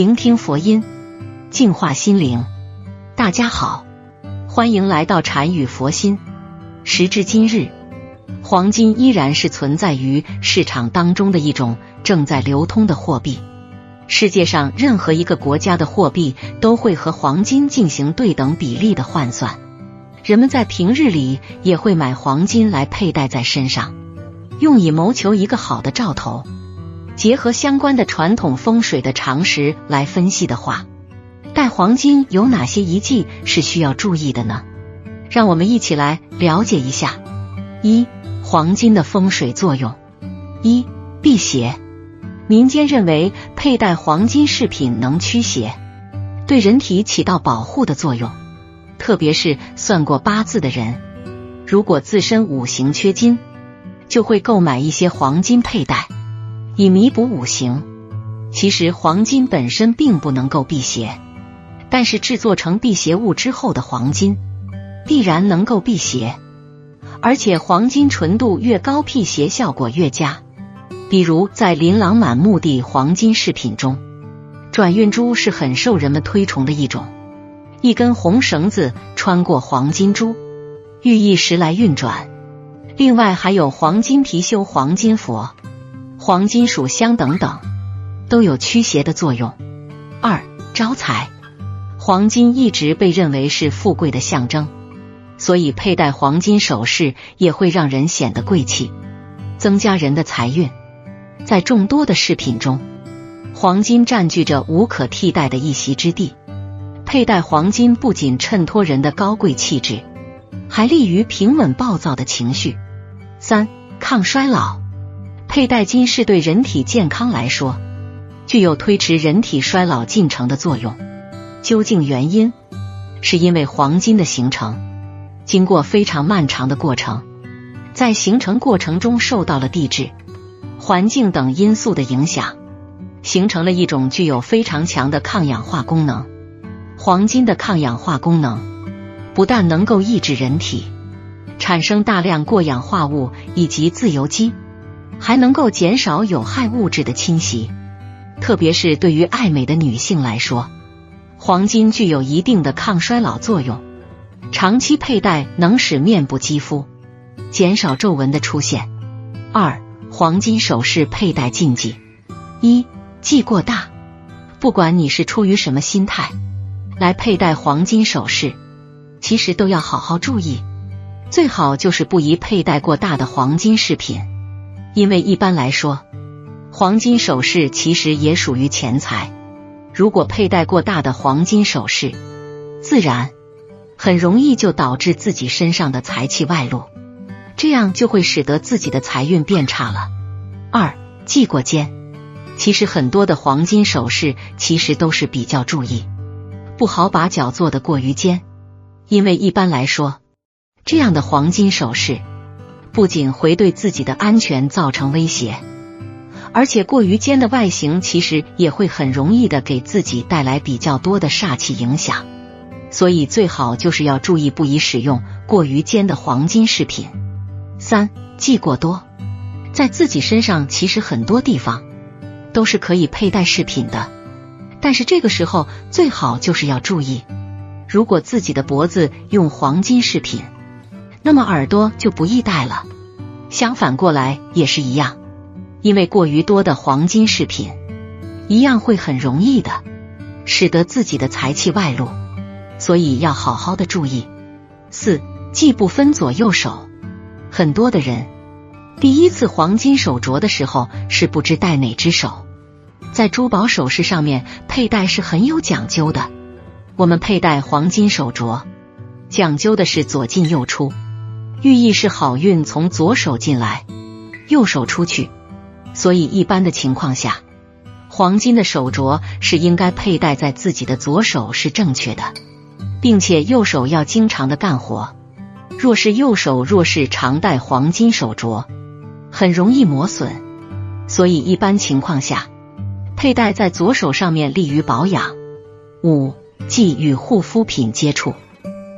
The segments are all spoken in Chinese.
聆听佛音，净化心灵。大家好，欢迎来到禅语佛心。时至今日，黄金依然是存在于市场当中的一种正在流通的货币。世界上任何一个国家的货币都会和黄金进行对等比例的换算。人们在平日里也会买黄金来佩戴在身上，用以谋求一个好的兆头。结合相关的传统风水的常识来分析的话，戴黄金有哪些遗迹是需要注意的呢？让我们一起来了解一下。一、黄金的风水作用。一、辟邪。民间认为佩戴黄金饰品能驱邪，对人体起到保护的作用。特别是算过八字的人，如果自身五行缺金，就会购买一些黄金佩戴。以弥补五行。其实黄金本身并不能够辟邪，但是制作成辟邪物之后的黄金必然能够辟邪，而且黄金纯度越高，辟邪效果越佳。比如在琳琅满目的黄金饰品中，转运珠是很受人们推崇的一种。一根红绳子穿过黄金珠，寓意时来运转。另外还有黄金貔貅、黄金佛。黄金属相等等都有驱邪的作用。二招财，黄金一直被认为是富贵的象征，所以佩戴黄金首饰也会让人显得贵气，增加人的财运。在众多的饰品中，黄金占据着无可替代的一席之地。佩戴黄金不仅衬托人的高贵气质，还利于平稳暴躁的情绪。三抗衰老。佩戴金饰对人体健康来说，具有推迟人体衰老进程的作用。究竟原因，是因为黄金的形成经过非常漫长的过程，在形成过程中受到了地质、环境等因素的影响，形成了一种具有非常强的抗氧化功能。黄金的抗氧化功能不但能够抑制人体产生大量过氧化物以及自由基。还能够减少有害物质的侵袭，特别是对于爱美的女性来说，黄金具有一定的抗衰老作用。长期佩戴能使面部肌肤减少皱纹的出现。二、黄金首饰佩戴禁忌：一、忌过大。不管你是出于什么心态来佩戴黄金首饰，其实都要好好注意，最好就是不宜佩戴过大的黄金饰品。因为一般来说，黄金首饰其实也属于钱财。如果佩戴过大的黄金首饰，自然很容易就导致自己身上的财气外露，这样就会使得自己的财运变差了。二系过肩，其实很多的黄金首饰其实都是比较注意，不好把脚做的过于尖，因为一般来说，这样的黄金首饰。不仅会对自己的安全造成威胁，而且过于尖的外形其实也会很容易的给自己带来比较多的煞气影响，所以最好就是要注意不宜使用过于尖的黄金饰品。三忌过多，在自己身上其实很多地方都是可以佩戴饰品的，但是这个时候最好就是要注意，如果自己的脖子用黄金饰品。那么耳朵就不易戴了，相反过来也是一样，因为过于多的黄金饰品，一样会很容易的使得自己的财气外露，所以要好好的注意。四既不分左右手，很多的人第一次黄金手镯的时候是不知戴哪只手，在珠宝首饰上面佩戴是很有讲究的，我们佩戴黄金手镯讲究的是左进右出。寓意是好运从左手进来，右手出去，所以一般的情况下，黄金的手镯是应该佩戴在自己的左手是正确的，并且右手要经常的干活。若是右手若是常戴黄金手镯，很容易磨损，所以一般情况下，佩戴在左手上面利于保养。五、忌与护肤品接触。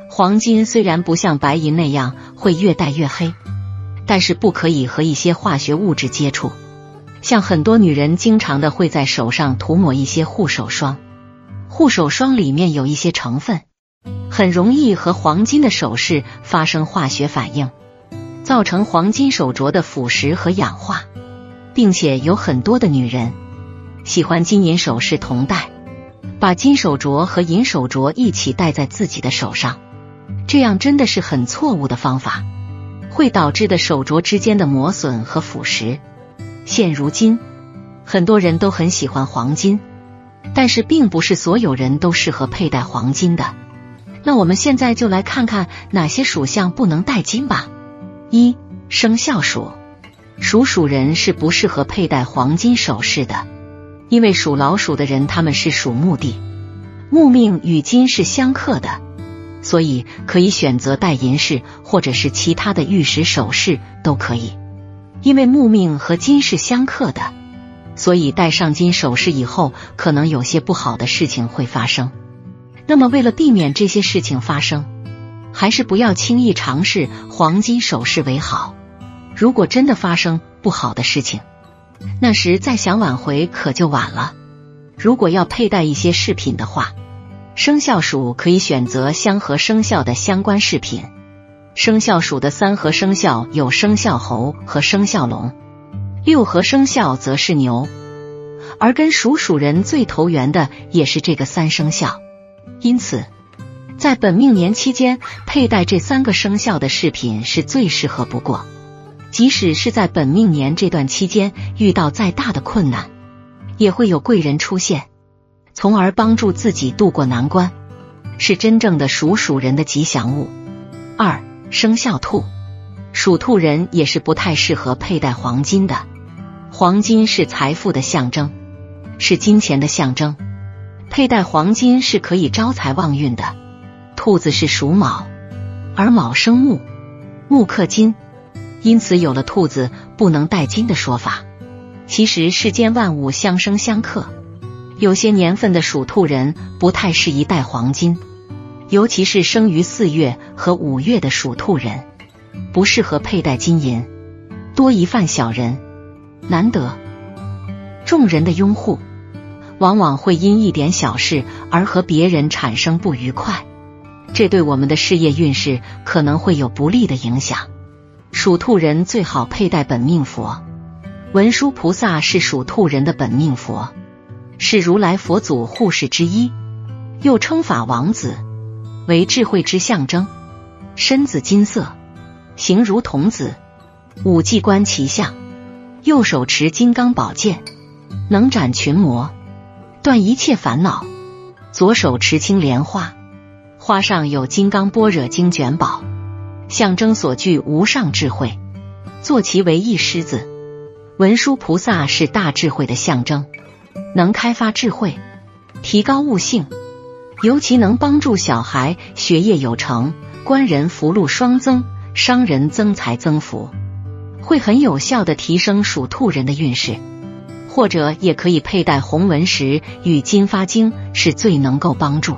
黄金虽然不像白银那样会越戴越黑，但是不可以和一些化学物质接触。像很多女人经常的会在手上涂抹一些护手霜，护手霜里面有一些成分，很容易和黄金的首饰发生化学反应，造成黄金手镯的腐蚀和氧化，并且有很多的女人喜欢金银首饰同戴，把金手镯和银手镯一起戴在自己的手上，这样真的是很错误的方法，会导致的手镯之间的磨损和腐蚀。现如今，很多人都很喜欢黄金，但是并不是所有人都适合佩戴黄金的。那我们现在就来看看哪些属相不能戴金吧。一、生肖属，属鼠人是不适合佩戴黄金首饰的，因为属老鼠的人他们是属木的，木命与金是相克的，所以可以选择戴银饰或者是其他的玉石首饰都可以。因为木命和金是相克的，所以戴上金首饰以后，可能有些不好的事情会发生。那么，为了避免这些事情发生，还是不要轻易尝试黄金首饰为好。如果真的发生不好的事情，那时再想挽回可就晚了。如果要佩戴一些饰品的话，生肖鼠可以选择相合生肖的相关饰品。生肖鼠的三合生肖有生肖猴和生肖龙，六合生肖则是牛，而跟属鼠人最投缘的也是这个三生肖。因此，在本命年期间佩戴这三个生肖的饰品是最适合不过。即使是在本命年这段期间遇到再大的困难，也会有贵人出现，从而帮助自己渡过难关，是真正的属鼠人的吉祥物。二。生肖兔，属兔人也是不太适合佩戴黄金的。黄金是财富的象征，是金钱的象征，佩戴黄金是可以招财旺运的。兔子是属卯，而卯生木，木克金，因此有了兔子不能戴金的说法。其实世间万物相生相克，有些年份的属兔人不太适宜戴黄金。尤其是生于四月和五月的属兔人，不适合佩戴金银，多疑犯小人，难得众人的拥护，往往会因一点小事而和别人产生不愉快，这对我们的事业运势可能会有不利的影响。属兔人最好佩戴本命佛，文殊菩萨是属兔人的本命佛，是如来佛祖护世之一，又称法王子。为智慧之象征，身子金色，形如童子，五季观其相，右手持金刚宝剑，能斩群魔，断一切烦恼；左手持青莲花，花上有金刚般若经卷宝，象征所具无上智慧。坐骑为一狮子，文殊菩萨是大智慧的象征，能开发智慧，提高悟性。尤其能帮助小孩学业有成，官人福禄双增，商人增财增福，会很有效的提升属兔人的运势。或者也可以佩戴红纹石与金发晶，是最能够帮助，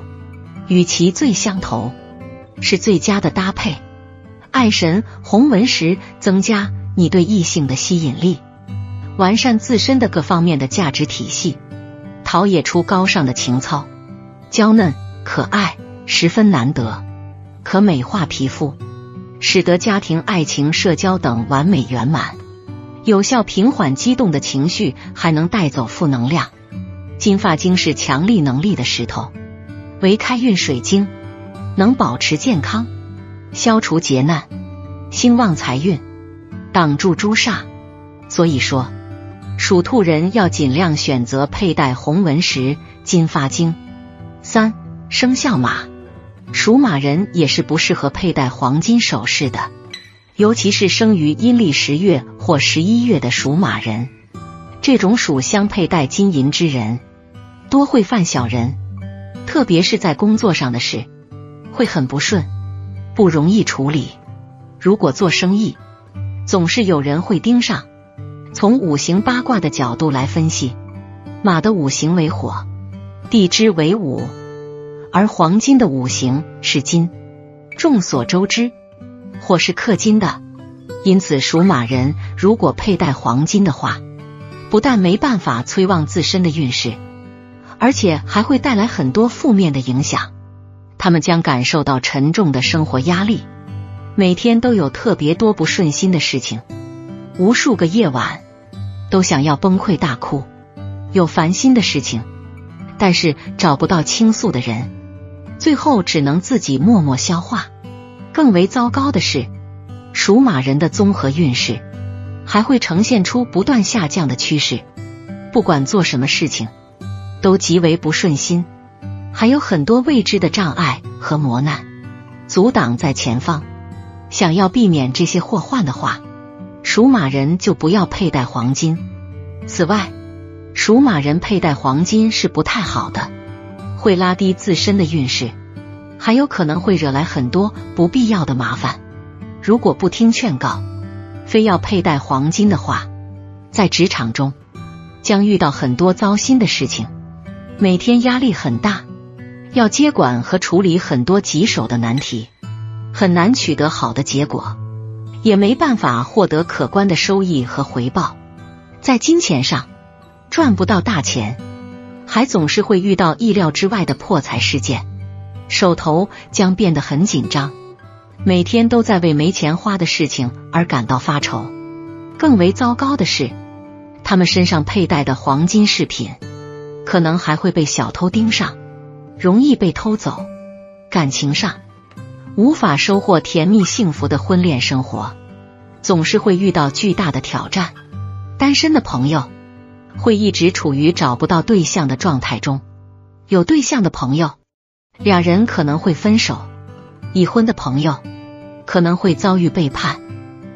与其最相投，是最佳的搭配。爱神红纹石增加你对异性的吸引力，完善自身的各方面的价值体系，陶冶出高尚的情操。娇嫩可爱，十分难得，可美化皮肤，使得家庭、爱情、社交等完美圆满，有效平缓激动的情绪，还能带走负能量。金发晶是强力能力的石头，为开运水晶，能保持健康，消除劫难，兴旺财运，挡住朱煞。所以说，属兔人要尽量选择佩戴红纹石、金发晶。三生肖马，属马人也是不适合佩戴黄金首饰的，尤其是生于阴历十月或十一月的属马人，这种属相佩戴金银之人，多会犯小人，特别是在工作上的事会很不顺，不容易处理。如果做生意，总是有人会盯上。从五行八卦的角度来分析，马的五行为火，地支为午。而黄金的五行是金，众所周知，火是克金的，因此属马人如果佩戴黄金的话，不但没办法催旺自身的运势，而且还会带来很多负面的影响。他们将感受到沉重的生活压力，每天都有特别多不顺心的事情，无数个夜晚都想要崩溃大哭，有烦心的事情，但是找不到倾诉的人，最后只能自己默默消化。更为糟糕的是，属马人的综合运势还会呈现出不断下降的趋势，不管做什么事情都极为不顺心。还有很多未知的障碍和磨难阻挡在前方。想要避免这些祸患的话，属马人就不要佩戴黄金。此外，属马人佩戴黄金是不太好的，会拉低自身的运势，还有可能会惹来很多不必要的麻烦。如果不听劝告，非要佩戴黄金的话，在职场中将遇到很多糟心的事情，每天压力很大。要接管和处理很多棘手的难题，很难取得好的结果，也没办法获得可观的收益和回报。在金钱上赚不到大钱，还总是会遇到意料之外的破财事件，手头将变得很紧张，每天都在为没钱花的事情而感到发愁。更为糟糕的是，他们身上佩戴的黄金饰品可能还会被小偷盯上。容易被偷走，感情上无法收获甜蜜幸福的婚恋生活，总是会遇到巨大的挑战。单身的朋友会一直处于找不到对象的状态中，有对象的朋友两人可能会分手，已婚的朋友可能会遭遇背叛，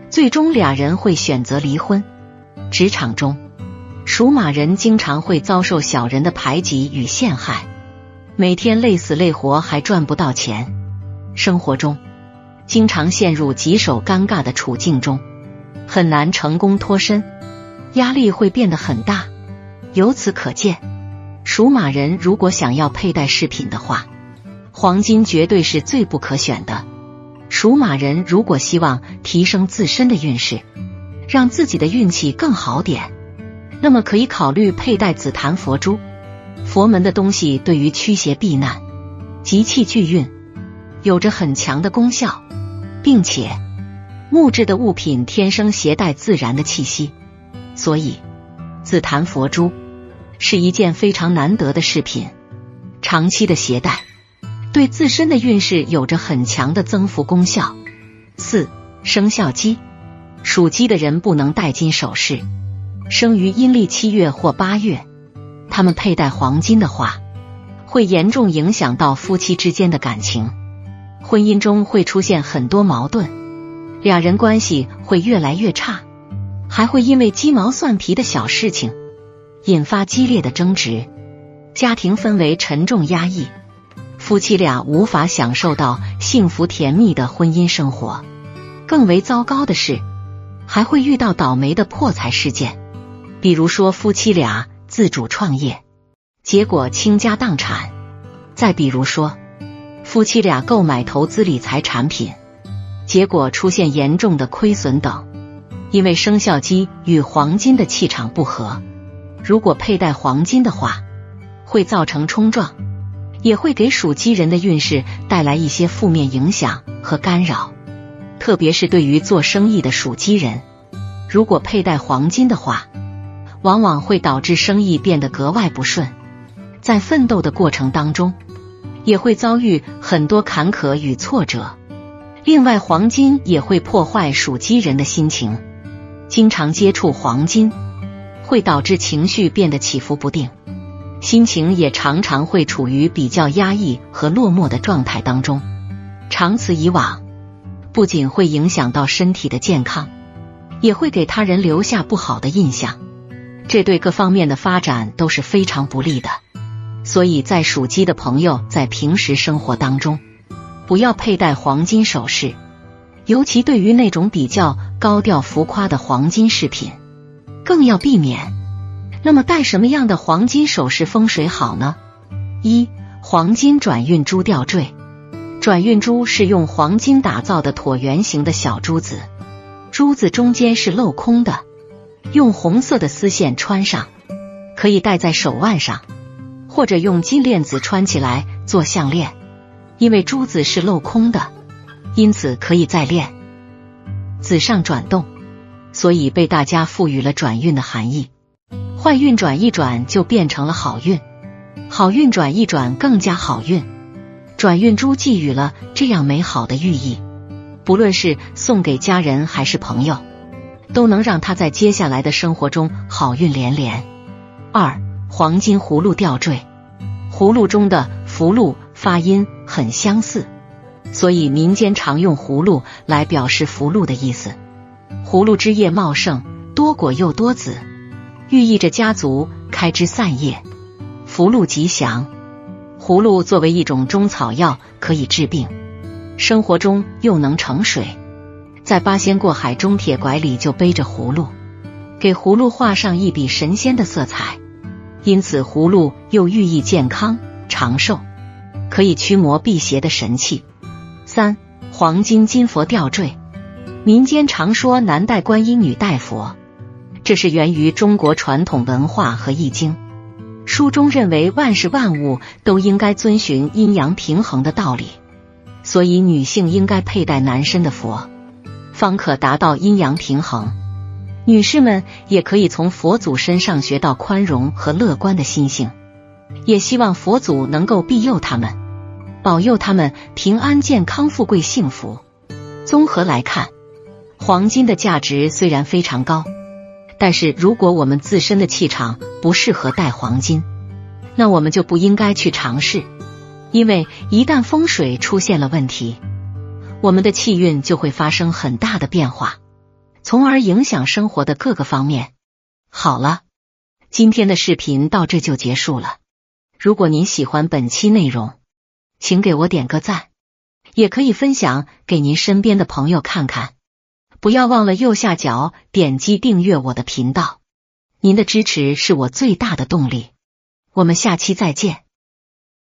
最终俩人会选择离婚。职场中，属马人经常会遭受小人的排挤与陷害。每天累死累活还赚不到钱，生活中经常陷入棘手尴尬的处境中，很难成功脱身，压力会变得很大。由此可见，属马人如果想要佩戴饰品的话，黄金绝对是最不可选的。属马人如果希望提升自身的运势，让自己的运气更好点，那么可以考虑佩戴紫檀佛珠。佛门的东西对于驱邪避难、集气聚运有着很强的功效，并且木质的物品天生携带自然的气息，所以紫檀佛珠是一件非常难得的饰品。长期的携带对自身的运势有着很强的增幅功效。四生肖鸡，属鸡的人不能戴金首饰，生于阴历七月或八月。他们佩戴黄金的话，会严重影响到夫妻之间的感情，婚姻中会出现很多矛盾，两人关系会越来越差，还会因为鸡毛蒜皮的小事情引发激烈的争执，家庭氛围沉重压抑，夫妻俩无法享受到幸福甜蜜的婚姻生活。更为糟糕的是，还会遇到倒霉的破财事件，比如说夫妻俩。自主创业，结果倾家荡产；再比如说，夫妻俩购买投资理财产品，结果出现严重的亏损等。因为生肖鸡与黄金的气场不合，如果佩戴黄金的话，会造成冲撞，也会给属鸡人的运势带来一些负面影响和干扰。特别是对于做生意的属鸡人，如果佩戴黄金的话。往往会导致生意变得格外不顺，在奋斗的过程当中，也会遭遇很多坎坷与挫折。另外，黄金也会破坏属鸡人的心情，经常接触黄金会导致情绪变得起伏不定，心情也常常会处于比较压抑和落寞的状态当中。长此以往，不仅会影响到身体的健康，也会给他人留下不好的印象。这对各方面的发展都是非常不利的，所以在属鸡的朋友在平时生活当中不要佩戴黄金首饰，尤其对于那种比较高调浮夸的黄金饰品，更要避免。那么戴什么样的黄金首饰风水好呢？一、黄金转运珠吊坠。转运珠是用黄金打造的椭圆形的小珠子，珠子中间是镂空的。用红色的丝线穿上，可以戴在手腕上，或者用金链子穿起来做项链。因为珠子是镂空的，因此可以再炼。子上转动，所以被大家赋予了转运的含义。坏运转一转就变成了好运，好运转一转更加好运。转运珠寄予了这样美好的寓意，不论是送给家人还是朋友。都能让他在接下来的生活中好运连连。二黄金葫芦吊坠，葫芦中的福禄发音很相似，所以民间常用葫芦来表示福禄的意思。葫芦枝叶茂盛，多果又多籽，寓意着家族开枝散叶，福禄吉祥。葫芦作为一种中草药，可以治病，生活中又能盛水。在八仙过海中，铁拐李就背着葫芦，给葫芦画上一笔神仙的色彩，因此葫芦又寓意健康长寿，可以驱魔辟邪的神器。三黄金金佛吊坠，民间常说男戴观音，女戴佛，这是源于中国传统文化和易经。书中认为万事万物都应该遵循阴阳平衡的道理，所以女性应该佩戴男身的佛。方可达到阴阳平衡。女士们也可以从佛祖身上学到宽容和乐观的心性，也希望佛祖能够庇佑他们，保佑他们平安、健康、富贵、幸福。综合来看，黄金的价值虽然非常高，但是如果我们自身的气场不适合戴黄金，那我们就不应该去尝试，因为一旦风水出现了问题。我们的气运就会发生很大的变化，从而影响生活的各个方面。好了，今天的视频到这就结束了。如果您喜欢本期内容，请给我点个赞，也可以分享给您身边的朋友看看。不要忘了右下角点击订阅我的频道，您的支持是我最大的动力。我们下期再见。